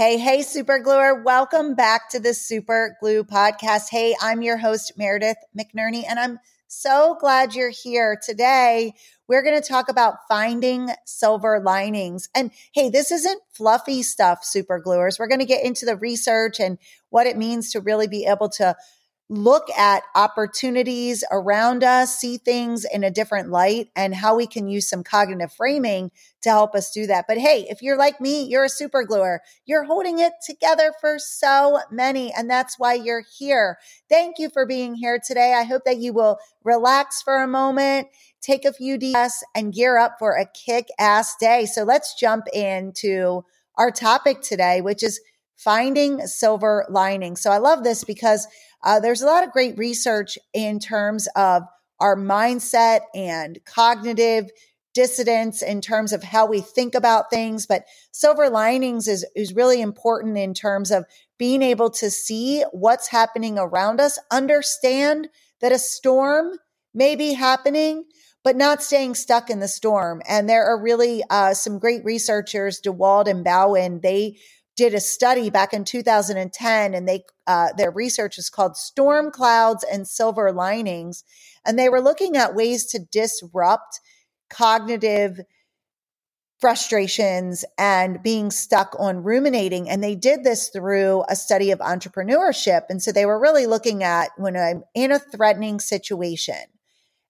Hey, hey, super gluer. Welcome back to the Super Glue podcast. Hey, I'm your host, Meredith McNerney, and I'm so glad you're here today. We're going to talk about finding silver linings. And hey, this isn't fluffy stuff, super gluers. We're going to get into the research and what it means to really be able to look at opportunities around us, see things in a different light, and how we can use some cognitive framing to help us do that. But hey, if you're like me, you're a super gluer. You're holding it together for so many, and that's why you're here. Thank you for being here today. I hope that you will relax for a moment, take a few deeps, and gear up for a kick ass day. So let's jump into our topic today, which is finding silver linings. So I love this because uh, there's a lot of great research in terms of our mindset and cognitive dissidence in terms of how we think about things. But silver linings is, is really important in terms of being able to see what's happening around us, understand that a storm may be happening, but not staying stuck in the storm. And there are really uh, some great researchers, DeWald and Bowen, they did a study back in 2010 and they uh, their research is called storm clouds and silver linings and they were looking at ways to disrupt cognitive frustrations and being stuck on ruminating and they did this through a study of entrepreneurship and so they were really looking at when i'm in a threatening situation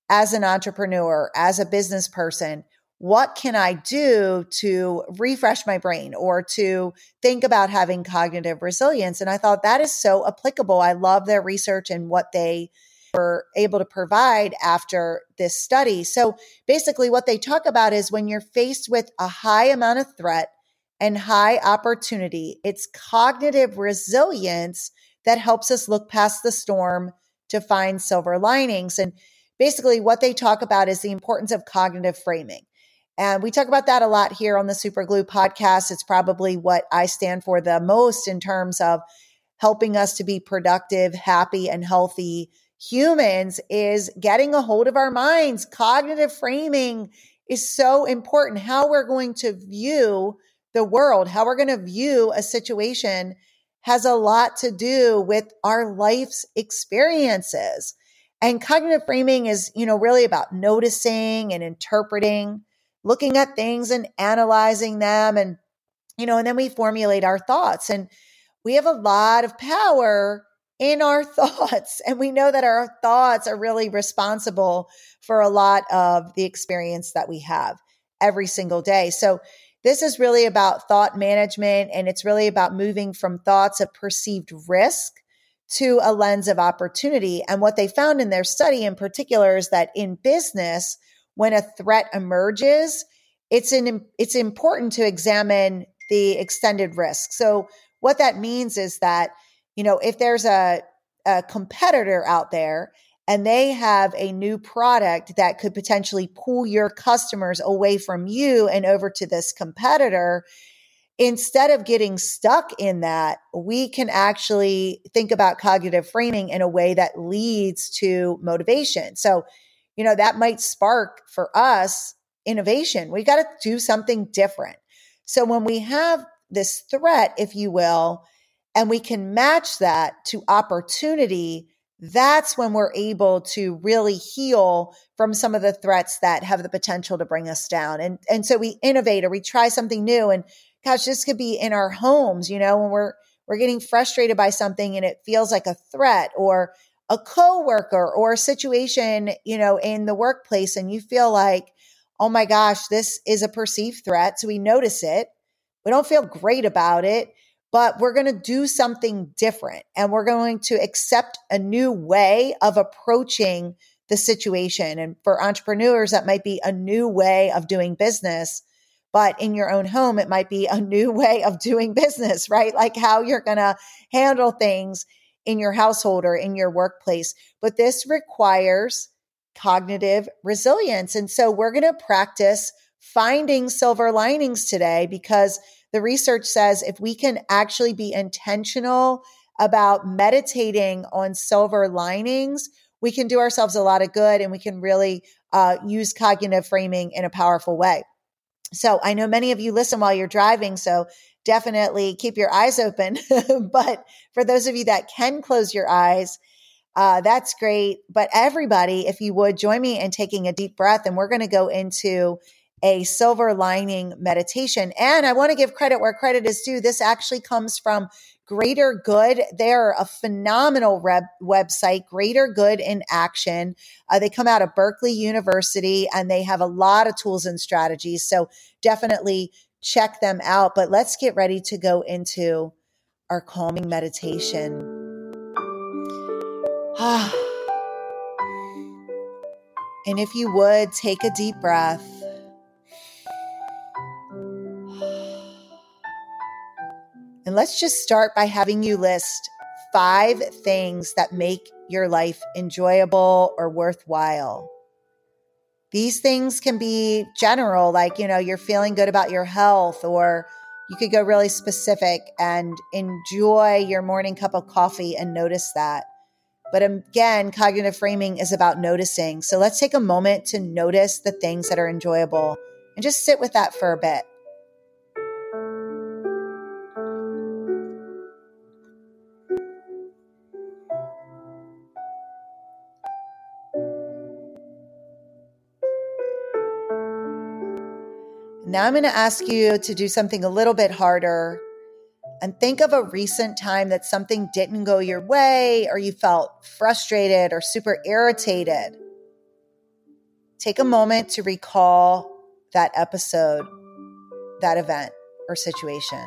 as an entrepreneur as a business person what can I do to refresh my brain or to think about having cognitive resilience? And I thought that is so applicable. I love their research and what they were able to provide after this study. So basically, what they talk about is when you're faced with a high amount of threat and high opportunity, it's cognitive resilience that helps us look past the storm to find silver linings. And basically, what they talk about is the importance of cognitive framing. And we talk about that a lot here on the Super Glue podcast. It's probably what I stand for the most in terms of helping us to be productive, happy, and healthy humans is getting a hold of our minds. Cognitive framing is so important. How we're going to view the world, how we're going to view a situation has a lot to do with our life's experiences. And cognitive framing is, you know, really about noticing and interpreting looking at things and analyzing them and you know and then we formulate our thoughts. And we have a lot of power in our thoughts and we know that our thoughts are really responsible for a lot of the experience that we have every single day. So this is really about thought management and it's really about moving from thoughts of perceived risk to a lens of opportunity. And what they found in their study in particular is that in business when a threat emerges, it's an it's important to examine the extended risk. So what that means is that you know if there's a, a competitor out there and they have a new product that could potentially pull your customers away from you and over to this competitor, instead of getting stuck in that, we can actually think about cognitive framing in a way that leads to motivation. So you know, that might spark for us innovation. We got to do something different. So when we have this threat, if you will, and we can match that to opportunity, that's when we're able to really heal from some of the threats that have the potential to bring us down. And and so we innovate or we try something new. And gosh, this could be in our homes, you know, when we're we're getting frustrated by something and it feels like a threat or a coworker or a situation, you know, in the workplace and you feel like, oh my gosh, this is a perceived threat. So we notice it. We don't feel great about it, but we're going to do something different and we're going to accept a new way of approaching the situation. And for entrepreneurs, that might be a new way of doing business. But in your own home, it might be a new way of doing business, right? Like how you're going to handle things in your household or in your workplace. But this requires cognitive resilience. And so we're going to practice finding silver linings today because the research says if we can actually be intentional about meditating on silver linings, we can do ourselves a lot of good and we can really uh, use cognitive framing in a powerful way. So I know many of you listen while you're driving. So definitely keep your eyes open. but for those of you that can close your eyes, uh, that's great. But everybody, if you would join me in taking a deep breath, and we're going to go into a silver lining meditation. And I want to give credit where credit is due. This actually comes from Greater Good. They're a phenomenal reb- website, Greater Good in Action. Uh, they come out of Berkeley University and they have a lot of tools and strategies. So definitely check them out. But let's get ready to go into our calming meditation. and if you would, take a deep breath. And let's just start by having you list five things that make your life enjoyable or worthwhile. These things can be general, like, you know, you're feeling good about your health, or you could go really specific and enjoy your morning cup of coffee and notice that. But again, cognitive framing is about noticing. So let's take a moment to notice the things that are enjoyable and just sit with that for a bit. Now I'm going to ask you to do something a little bit harder and think of a recent time that something didn't go your way or you felt frustrated or super irritated. Take a moment to recall that episode, that event or situation.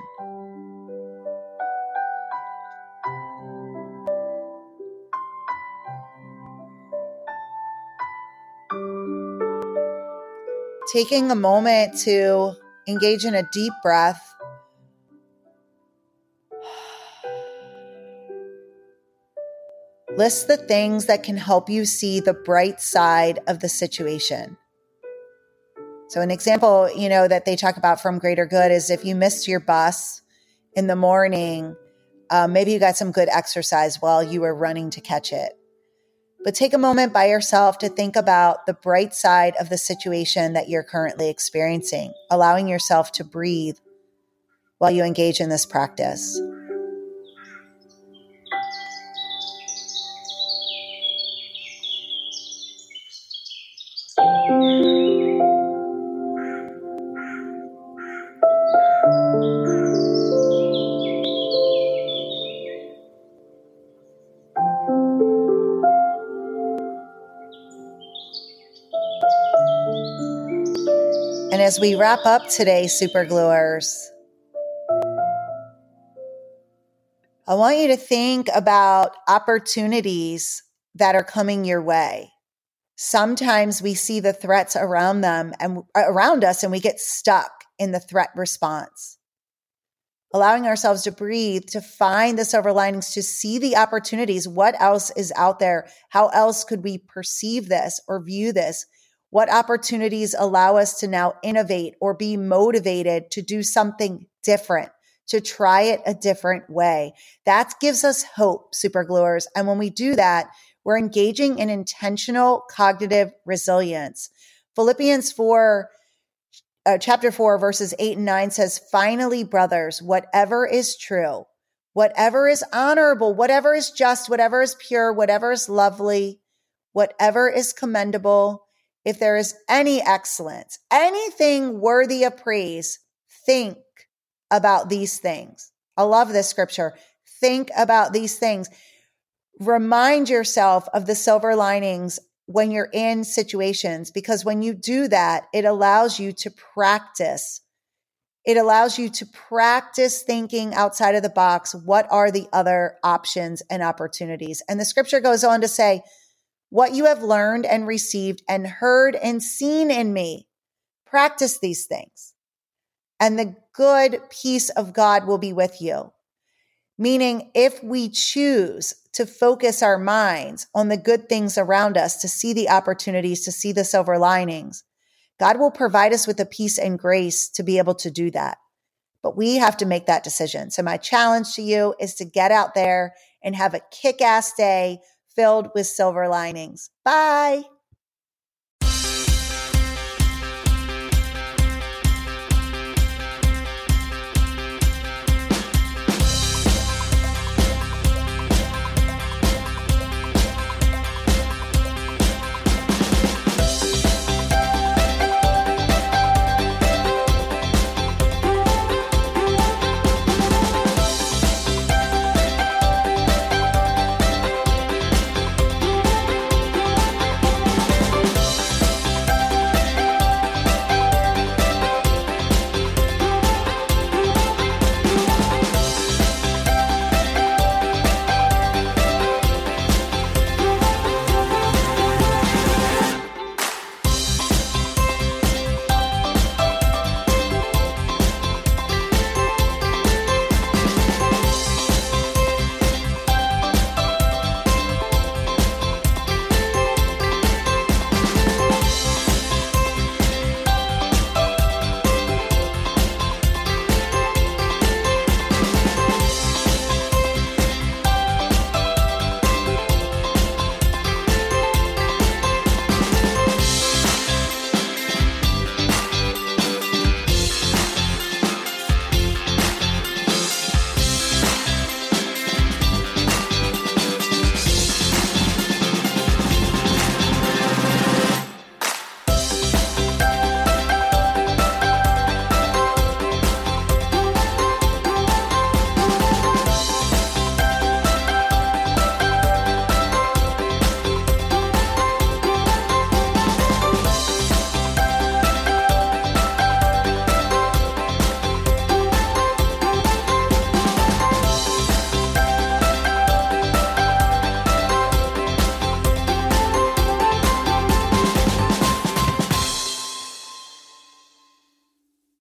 Taking a moment to engage in a deep breath. List the things that can help you see the bright side of the situation. So, an example, you know, that they talk about from Greater Good is if you missed your bus in the morning, uh, maybe you got some good exercise while you were running to catch it. But take a moment by yourself to think about the bright side of the situation that you're currently experiencing, allowing yourself to breathe while you engage in this practice. As we wrap up today, super gluers, I want you to think about opportunities that are coming your way. Sometimes we see the threats around them and around us and we get stuck in the threat response. Allowing ourselves to breathe, to find the silver linings, to see the opportunities. What else is out there? How else could we perceive this or view this? What opportunities allow us to now innovate or be motivated to do something different, to try it a different way? That gives us hope, supergluers. And when we do that, we're engaging in intentional cognitive resilience. Philippians 4, uh, chapter 4, verses 8 and 9 says, Finally, brothers, whatever is true, whatever is honorable, whatever is just, whatever is pure, whatever is lovely, whatever is commendable, if there is any excellence, anything worthy of praise, think about these things. I love this scripture. Think about these things. Remind yourself of the silver linings when you're in situations, because when you do that, it allows you to practice. It allows you to practice thinking outside of the box. What are the other options and opportunities? And the scripture goes on to say, what you have learned and received and heard and seen in me. Practice these things, and the good peace of God will be with you. Meaning, if we choose to focus our minds on the good things around us, to see the opportunities, to see the silver linings, God will provide us with the peace and grace to be able to do that. But we have to make that decision. So, my challenge to you is to get out there and have a kick ass day filled with silver linings. Bye.